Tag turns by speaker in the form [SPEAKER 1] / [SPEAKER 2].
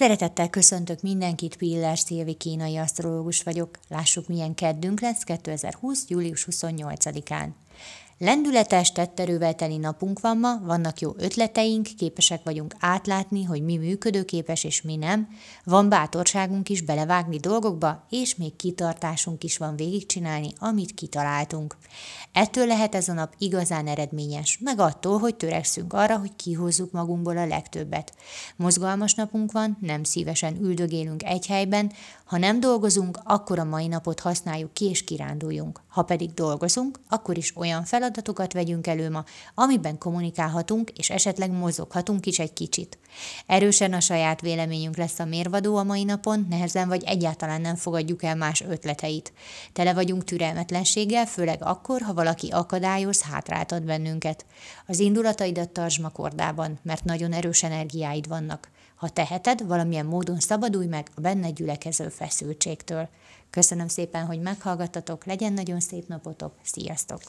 [SPEAKER 1] Szeretettel köszöntök mindenkit, Piller Szilvi kínai asztrológus vagyok. Lássuk, milyen keddünk lesz 2020. július 28-án. Lendületes tetterővel teli napunk van ma, vannak jó ötleteink, képesek vagyunk átlátni, hogy mi működőképes és mi nem, van bátorságunk is belevágni dolgokba, és még kitartásunk is van végigcsinálni, amit kitaláltunk. Ettől lehet ez a nap igazán eredményes, meg attól, hogy törekszünk arra, hogy kihozzuk magunkból a legtöbbet. Mozgalmas napunk van, nem szívesen üldögélünk egy helyben, ha nem dolgozunk, akkor a mai napot használjuk ki és kiránduljunk. Ha pedig dolgozunk, akkor is olyan feladatokat vegyünk elő ma, amiben kommunikálhatunk és esetleg mozoghatunk is egy kicsit. Erősen a saját véleményünk lesz a mérvadó a mai napon, nehezen vagy egyáltalán nem fogadjuk el más ötleteit. Tele vagyunk türelmetlenséggel, főleg akkor, ha valaki akadályoz, hátráltat bennünket. Az indulataidat tartsd kordában, mert nagyon erős energiáid vannak. Ha teheted, valamilyen módon szabadulj meg a benne gyülekező feszültségtől. Köszönöm szépen, hogy meghallgattatok, legyen nagyon szép napotok, sziasztok!